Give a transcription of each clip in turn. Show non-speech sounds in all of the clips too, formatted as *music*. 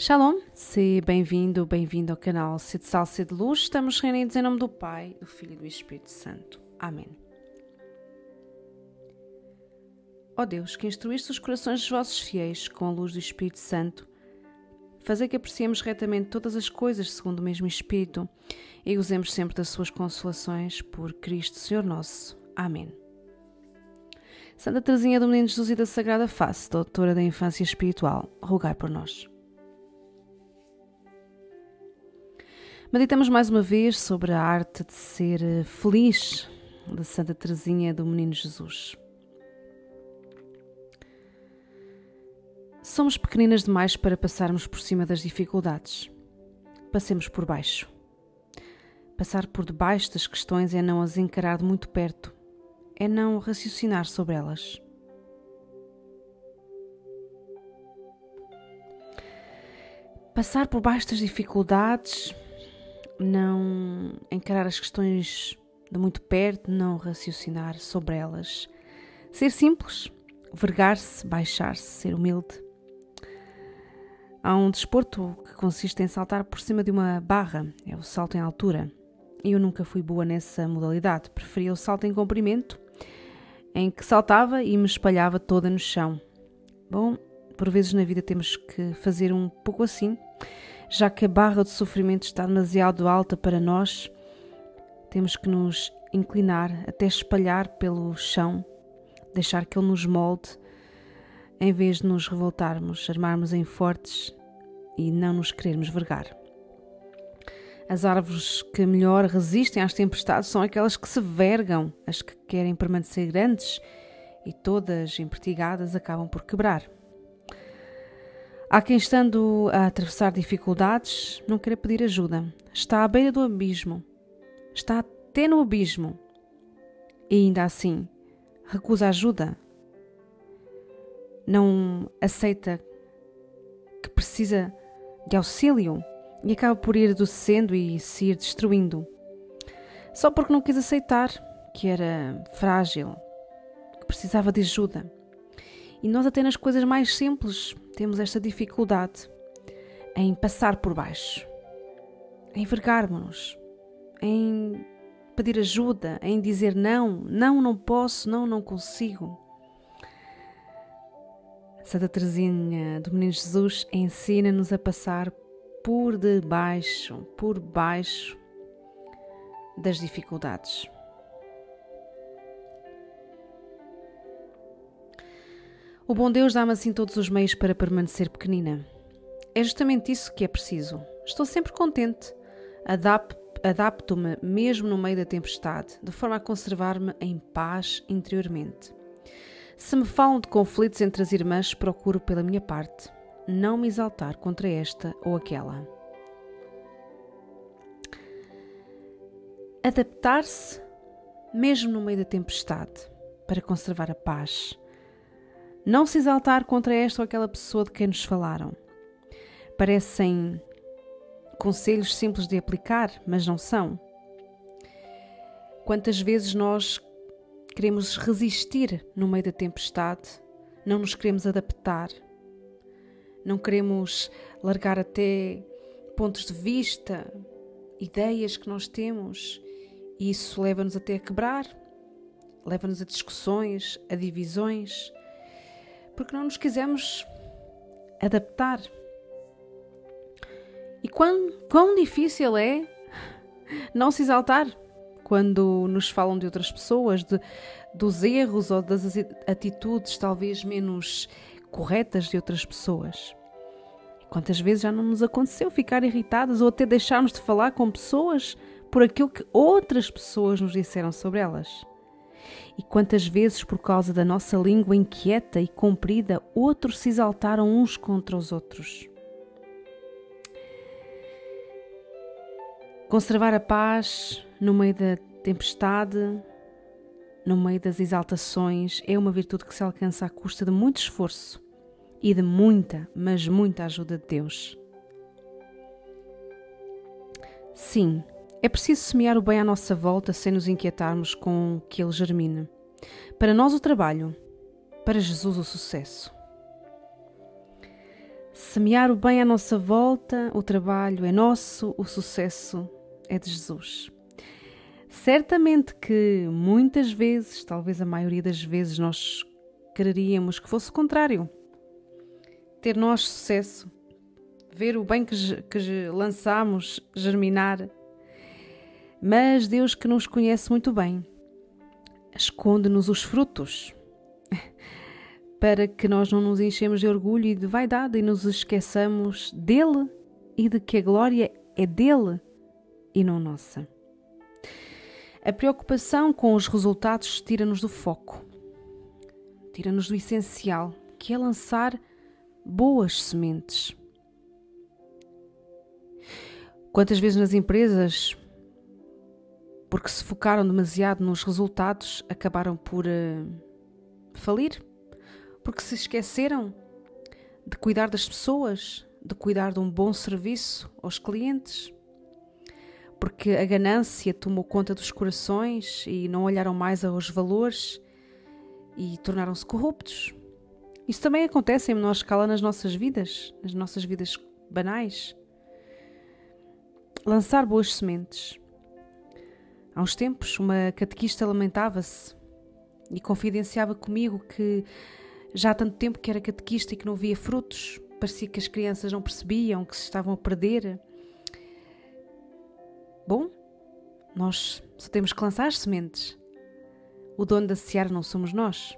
Shalom, seja bem-vindo, bem-vindo ao canal Sede Sal, Sede Luz. Estamos reunidos em nome do Pai, do Filho e do Espírito Santo. Amém. Ó Deus, que instruíste os corações dos vossos fiéis com a luz do Espírito Santo, fazer que apreciemos retamente todas as coisas segundo o mesmo Espírito e gozemos sempre das suas consolações por Cristo Senhor nosso. Amém. Santa Teresinha do Menino Jesus e da Sagrada Face, doutora da Infância Espiritual, rogai por nós. Meditamos mais uma vez sobre a arte de ser feliz de Santa Teresinha do Menino Jesus. Somos pequeninas demais para passarmos por cima das dificuldades. Passemos por baixo. Passar por debaixo das questões é não as encarar de muito perto, é não raciocinar sobre elas. Passar por baixo das dificuldades não encarar as questões de muito perto, não raciocinar sobre elas. Ser simples, vergar-se, baixar-se, ser humilde. Há um desporto que consiste em saltar por cima de uma barra, é o salto em altura. Eu nunca fui boa nessa modalidade, preferia o salto em comprimento, em que saltava e me espalhava toda no chão. Bom, por vezes na vida temos que fazer um pouco assim já que a barra de sofrimento está demasiado alta para nós, temos que nos inclinar até espalhar pelo chão, deixar que ele nos molde, em vez de nos revoltarmos, armarmos em fortes e não nos querermos vergar. As árvores que melhor resistem às tempestades são aquelas que se vergam, as que querem permanecer grandes e todas empertigadas acabam por quebrar. Há quem, estando a atravessar dificuldades, não queira pedir ajuda. Está à beira do abismo. Está até no abismo. E ainda assim, recusa ajuda. Não aceita que precisa de auxílio e acaba por ir adoecendo e se ir destruindo. Só porque não quis aceitar que era frágil, que precisava de ajuda. E nós, até nas coisas mais simples, temos esta dificuldade em passar por baixo, em vergarmos-nos, em pedir ajuda, em dizer não, não, não posso, não, não consigo. Santa Teresinha do Menino Jesus ensina-nos a passar por debaixo, por baixo das dificuldades. O bom Deus dá-me assim todos os meios para permanecer pequenina. É justamente isso que é preciso. Estou sempre contente. Adapto-me mesmo no meio da tempestade, de forma a conservar-me em paz interiormente. Se me falam de conflitos entre as irmãs, procuro, pela minha parte, não me exaltar contra esta ou aquela. Adaptar-se, mesmo no meio da tempestade, para conservar a paz não se exaltar contra esta ou aquela pessoa de quem nos falaram. Parecem conselhos simples de aplicar, mas não são. Quantas vezes nós queremos resistir no meio da tempestade, não nos queremos adaptar, não queremos largar até pontos de vista, ideias que nós temos, e isso leva-nos até a quebrar, leva-nos a discussões, a divisões porque não nos quisemos adaptar. E quão, quão difícil é não se exaltar quando nos falam de outras pessoas, de, dos erros ou das atitudes talvez menos corretas de outras pessoas. Quantas vezes já não nos aconteceu ficar irritadas ou até deixarmos de falar com pessoas por aquilo que outras pessoas nos disseram sobre elas? E quantas vezes, por causa da nossa língua inquieta e comprida, outros se exaltaram uns contra os outros. Conservar a paz no meio da tempestade, no meio das exaltações, é uma virtude que se alcança à custa de muito esforço e de muita, mas muita ajuda de Deus. Sim, é preciso semear o bem à nossa volta sem nos inquietarmos com que ele germine. Para nós o trabalho, para Jesus o sucesso. Semear o bem à nossa volta, o trabalho é nosso, o sucesso é de Jesus. Certamente que muitas vezes, talvez a maioria das vezes, nós quereríamos que fosse o contrário. Ter nós sucesso, ver o bem que, que lançamos germinar. Mas Deus, que nos conhece muito bem, esconde-nos os frutos *laughs* para que nós não nos enchemos de orgulho e de vaidade e nos esqueçamos dele e de que a glória é dele e não nossa. A preocupação com os resultados tira-nos do foco, tira-nos do essencial, que é lançar boas sementes. Quantas vezes nas empresas, porque se focaram demasiado nos resultados, acabaram por uh, falir? Porque se esqueceram de cuidar das pessoas, de cuidar de um bom serviço aos clientes? porque a ganância tomou conta dos corações e não olharam mais aos valores e tornaram-se corruptos. Isso também acontece em menor escala nas nossas vidas, nas nossas vidas banais. Lançar boas sementes. Há uns tempos, uma catequista lamentava-se e confidenciava comigo que já há tanto tempo que era catequista e que não via frutos. Parecia que as crianças não percebiam que se estavam a perder Bom, nós só temos que lançar as sementes. O dono da seara não somos nós.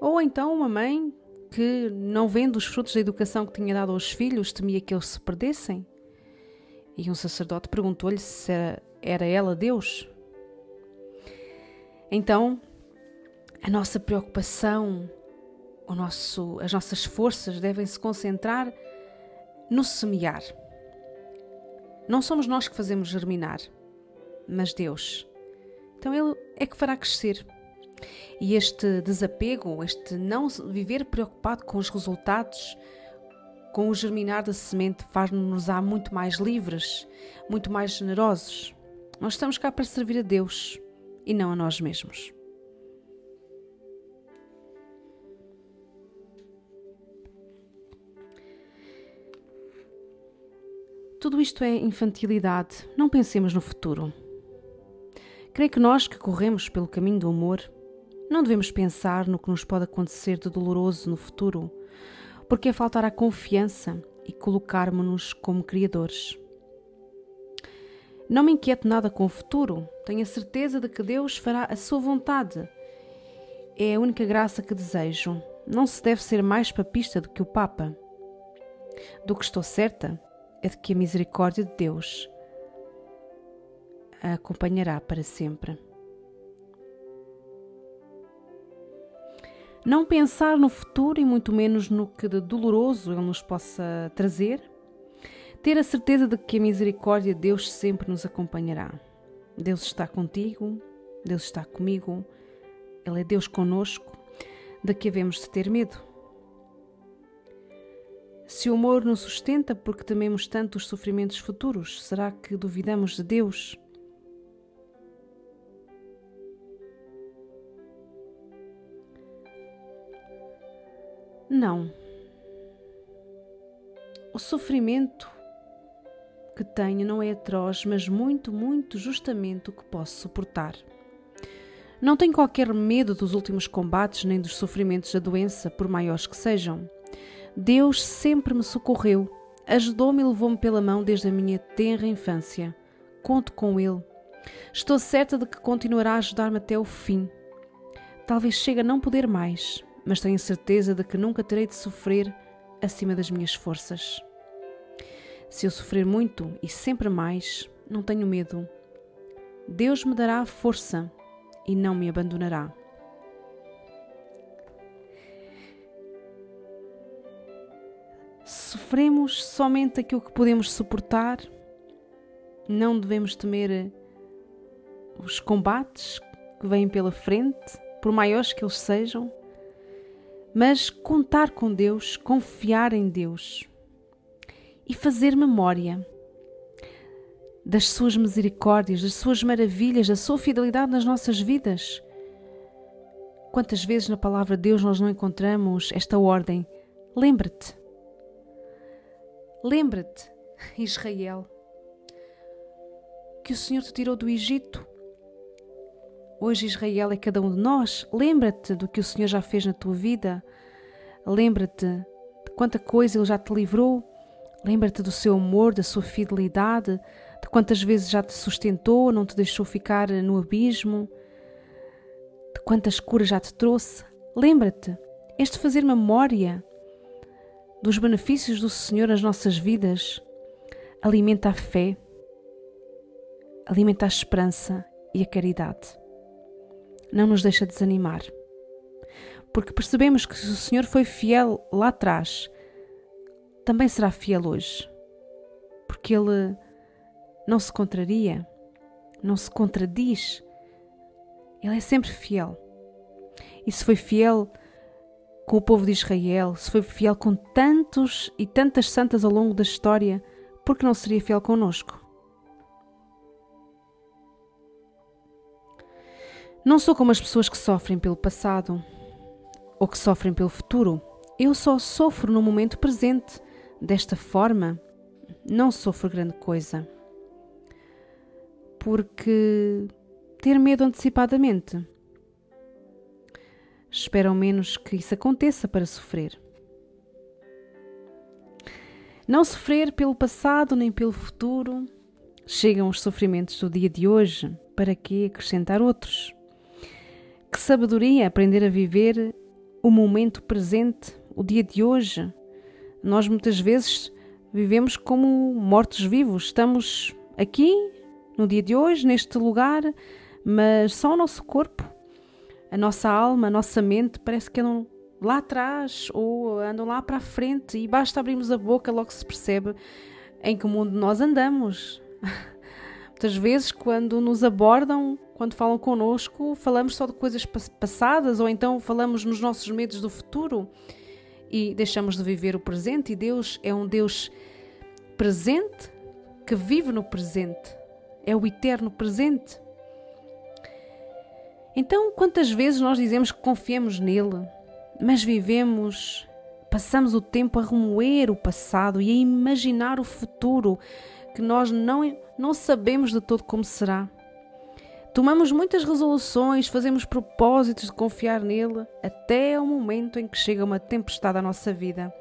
Ou então uma mãe que, não vendo os frutos da educação que tinha dado aos filhos, temia que eles se perdessem. E um sacerdote perguntou-lhe se era ela Deus. Então, a nossa preocupação, o nosso, as nossas forças devem se concentrar no semear. Não somos nós que fazemos germinar, mas Deus. Então Ele é que fará crescer. E este desapego, este não viver preocupado com os resultados, com o germinar da semente, faz-nos a muito mais livres, muito mais generosos. Nós estamos cá para servir a Deus e não a nós mesmos. Tudo isto é infantilidade. Não pensemos no futuro. Creio que nós que corremos pelo caminho do amor não devemos pensar no que nos pode acontecer de doloroso no futuro, porque é faltar a confiança e colocarmos-nos como criadores. Não me inquieto nada com o futuro, tenho a certeza de que Deus fará a sua vontade. É a única graça que desejo. Não se deve ser mais papista do que o Papa. Do que estou certa é de que a misericórdia de Deus a acompanhará para sempre. Não pensar no futuro e muito menos no que de doloroso ele nos possa trazer. Ter a certeza de que a misericórdia de Deus sempre nos acompanhará. Deus está contigo, Deus está comigo, Ele é Deus conosco. De que havemos de ter medo? Se o amor nos sustenta porque tememos tanto os sofrimentos futuros, será que duvidamos de Deus? Não. O sofrimento que tenho não é atroz, mas muito, muito justamente o que posso suportar. Não tenho qualquer medo dos últimos combates nem dos sofrimentos da doença, por maiores que sejam. Deus sempre me socorreu, ajudou-me e levou-me pela mão desde a minha tenra infância. Conto com Ele. Estou certa de que continuará a ajudar-me até o fim. Talvez chegue a não poder mais, mas tenho certeza de que nunca terei de sofrer acima das minhas forças. Se eu sofrer muito e sempre mais, não tenho medo. Deus me dará força e não me abandonará. Sofremos somente aquilo que podemos suportar, não devemos temer os combates que vêm pela frente, por maiores que eles sejam, mas contar com Deus, confiar em Deus e fazer memória das suas misericórdias, das suas maravilhas, da sua fidelidade nas nossas vidas. Quantas vezes na palavra de Deus nós não encontramos esta ordem? Lembra-te, Lembra-te, Israel, que o Senhor te tirou do Egito. Hoje Israel é cada um de nós. Lembra-te do que o Senhor já fez na tua vida. Lembra-te de quanta coisa Ele já te livrou. Lembra-te do seu amor, da sua fidelidade, de quantas vezes já te sustentou, não te deixou ficar no abismo, de quantas curas já te trouxe. Lembra-te, este fazer memória dos benefícios do Senhor nas nossas vidas alimenta a fé, alimenta a esperança e a caridade. Não nos deixa desanimar. Porque percebemos que se o Senhor foi fiel lá atrás, também será fiel hoje. Porque Ele não se contraria, não se contradiz. Ele é sempre fiel. E se foi fiel com o povo de Israel, se foi fiel com tantos e tantas santas ao longo da história, por que não seria fiel conosco? Não sou como as pessoas que sofrem pelo passado ou que sofrem pelo futuro. Eu só sofro no momento presente. Desta forma, não sofro grande coisa. Porque ter medo antecipadamente. Espero ao menos que isso aconteça para sofrer. Não sofrer pelo passado nem pelo futuro. Chegam os sofrimentos do dia de hoje. Para que acrescentar outros? Que sabedoria aprender a viver o momento presente, o dia de hoje. Nós muitas vezes vivemos como mortos-vivos. Estamos aqui, no dia de hoje, neste lugar, mas só o nosso corpo, a nossa alma, a nossa mente parece que andam lá atrás ou andam lá para a frente e basta abrirmos a boca, logo se percebe em que mundo nós andamos. *laughs* Muitas vezes, quando nos abordam, quando falam connosco, falamos só de coisas passadas ou então falamos nos nossos medos do futuro e deixamos de viver o presente. E Deus é um Deus presente que vive no presente, é o eterno presente. Então, quantas vezes nós dizemos que confiamos nele, mas vivemos, passamos o tempo a remoer o passado e a imaginar o futuro que nós não, não sabemos de todo como será. Tomamos muitas resoluções, fazemos propósitos de confiar nele, até ao momento em que chega uma tempestade à nossa vida.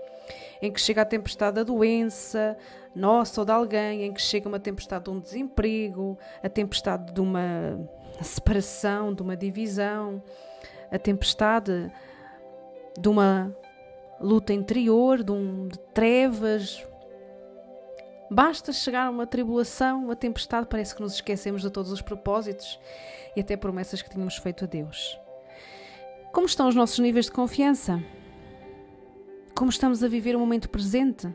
Em que chega a tempestade da doença, nossa ou de alguém, em que chega uma tempestade de um desemprego, a tempestade de uma separação, de uma divisão, a tempestade de uma luta interior, de, um, de trevas, Basta chegar a uma tribulação, uma tempestade, parece que nos esquecemos de todos os propósitos e até promessas que tínhamos feito a Deus. Como estão os nossos níveis de confiança? Como estamos a viver o momento presente?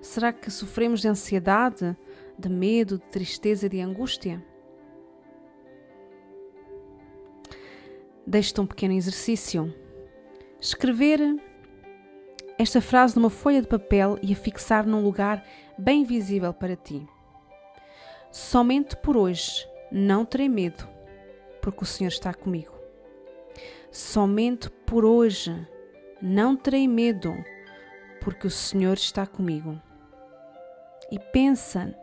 Será que sofremos de ansiedade, de medo, de tristeza de angústia? Deixe-te um pequeno exercício. Escrever esta frase numa folha de papel e a fixar num lugar bem visível para ti. Somente por hoje não terei medo, porque o Senhor está comigo. Somente por hoje não terei medo, porque o Senhor está comigo. E pensa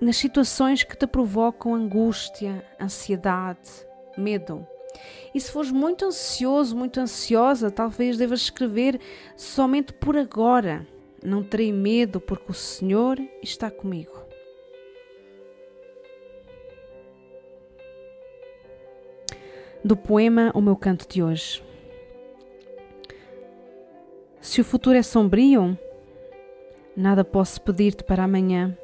nas situações que te provocam angústia, ansiedade, medo. E se fores muito ansioso, muito ansiosa, talvez devas escrever somente por agora não terei medo, porque o Senhor está comigo. Do poema O meu canto de hoje. Se o futuro é sombrio, nada posso pedir-te para amanhã.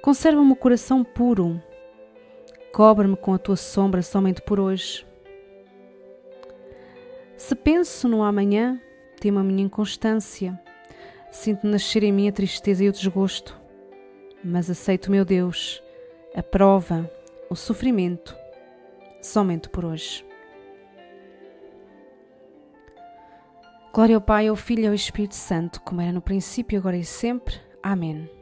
Conserva-me o coração puro, cobre-me com a tua sombra somente por hoje. Se penso no amanhã, temo a minha inconstância Sinto nascer em mim a tristeza e o desgosto, mas aceito, meu Deus, a prova, o sofrimento, somente por hoje. Glória ao Pai, ao Filho e ao Espírito Santo, como era no princípio, agora e sempre. Amém.